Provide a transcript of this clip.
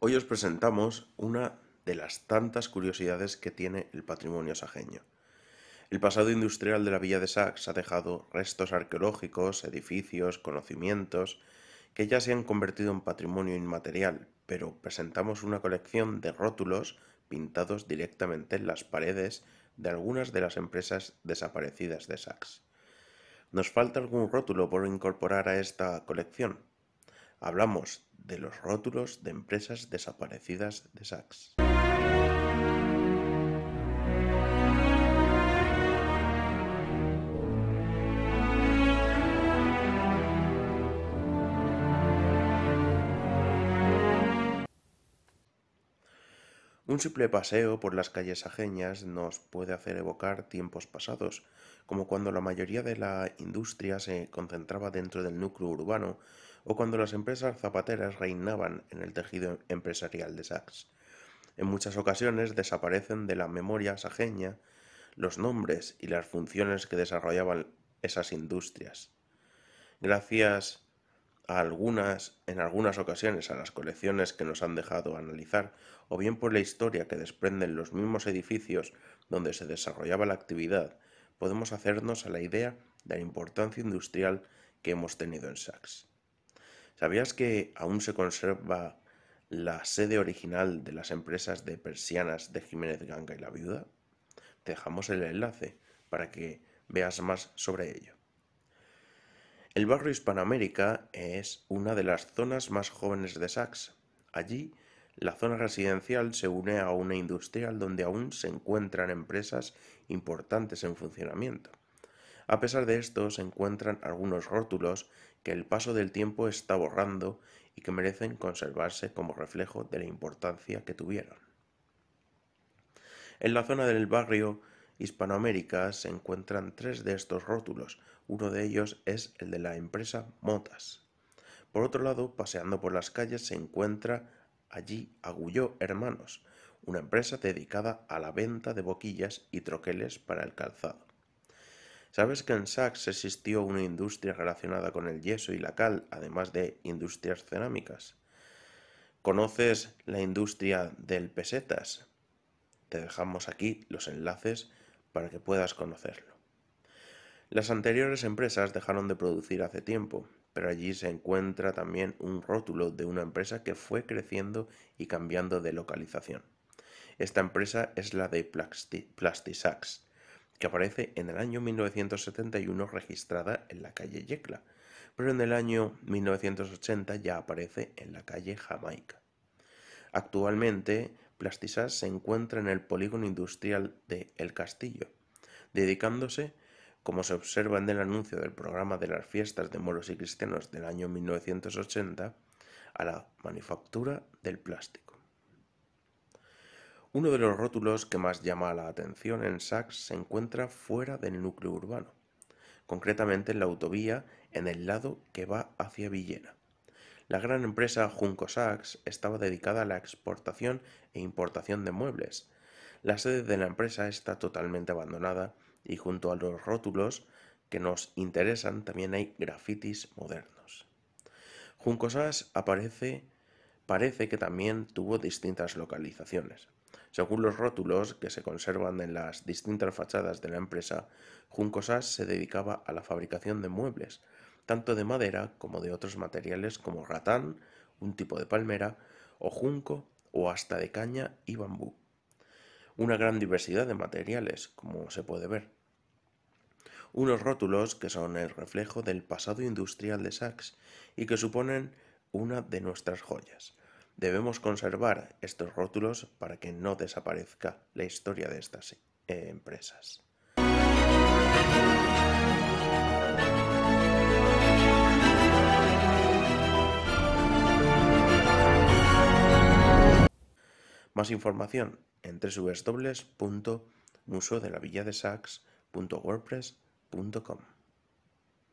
Hoy os presentamos una de las tantas curiosidades que tiene el patrimonio sajeño. El pasado industrial de la villa de Sax ha dejado restos arqueológicos, edificios, conocimientos, que ya se han convertido en patrimonio inmaterial, pero presentamos una colección de rótulos pintados directamente en las paredes de algunas de las empresas desaparecidas de Sax. ¿Nos falta algún rótulo por incorporar a esta colección? Hablamos de los rótulos de empresas desaparecidas de Saks. Un simple paseo por las calles ajeñas nos puede hacer evocar tiempos pasados, como cuando la mayoría de la industria se concentraba dentro del núcleo urbano o cuando las empresas zapateras reinaban en el tejido empresarial de Saks. En muchas ocasiones desaparecen de la memoria sajeña los nombres y las funciones que desarrollaban esas industrias. Gracias a algunas, en algunas ocasiones, a las colecciones que nos han dejado analizar, o bien por la historia que desprenden los mismos edificios donde se desarrollaba la actividad, podemos hacernos a la idea de la importancia industrial que hemos tenido en Saks. ¿Sabías que aún se conserva la sede original de las empresas de persianas de Jiménez Ganga y la Viuda? Te dejamos el enlace para que veas más sobre ello. El barrio Hispanoamérica es una de las zonas más jóvenes de Saks. Allí, la zona residencial se une a una industrial donde aún se encuentran empresas importantes en funcionamiento. A pesar de esto, se encuentran algunos rótulos que el paso del tiempo está borrando y que merecen conservarse como reflejo de la importancia que tuvieron. En la zona del barrio Hispanoamérica se encuentran tres de estos rótulos, uno de ellos es el de la empresa Motas. Por otro lado, paseando por las calles se encuentra allí Agulló Hermanos, una empresa dedicada a la venta de boquillas y troqueles para el calzado. ¿Sabes que en Saks existió una industria relacionada con el yeso y la cal, además de industrias cerámicas? ¿Conoces la industria del pesetas? Te dejamos aquí los enlaces para que puedas conocerlo. Las anteriores empresas dejaron de producir hace tiempo, pero allí se encuentra también un rótulo de una empresa que fue creciendo y cambiando de localización. Esta empresa es la de Plastisax, que aparece en el año 1971 registrada en la calle Yecla, pero en el año 1980 ya aparece en la calle Jamaica. Actualmente, Plastisas se encuentra en el polígono industrial de El Castillo, dedicándose, como se observa en el anuncio del programa de las fiestas de moros y cristianos del año 1980, a la manufactura del plástico. Uno de los rótulos que más llama la atención en Saks se encuentra fuera del núcleo urbano, concretamente en la autovía en el lado que va hacia Villena. La gran empresa Junco Saks estaba dedicada a la exportación e importación de muebles. La sede de la empresa está totalmente abandonada y junto a los rótulos que nos interesan también hay grafitis modernos. Junco Saks aparece, parece que también tuvo distintas localizaciones. Según los rótulos que se conservan en las distintas fachadas de la empresa, Juncosas se dedicaba a la fabricación de muebles, tanto de madera como de otros materiales como ratán, un tipo de palmera, o junco, o hasta de caña y bambú. Una gran diversidad de materiales, como se puede ver. Unos rótulos que son el reflejo del pasado industrial de Saks y que suponen una de nuestras joyas. Debemos conservar estos rótulos para que no desaparezca la historia de estas empresas. Más información en www.museodelavilladesax.wordpress.com.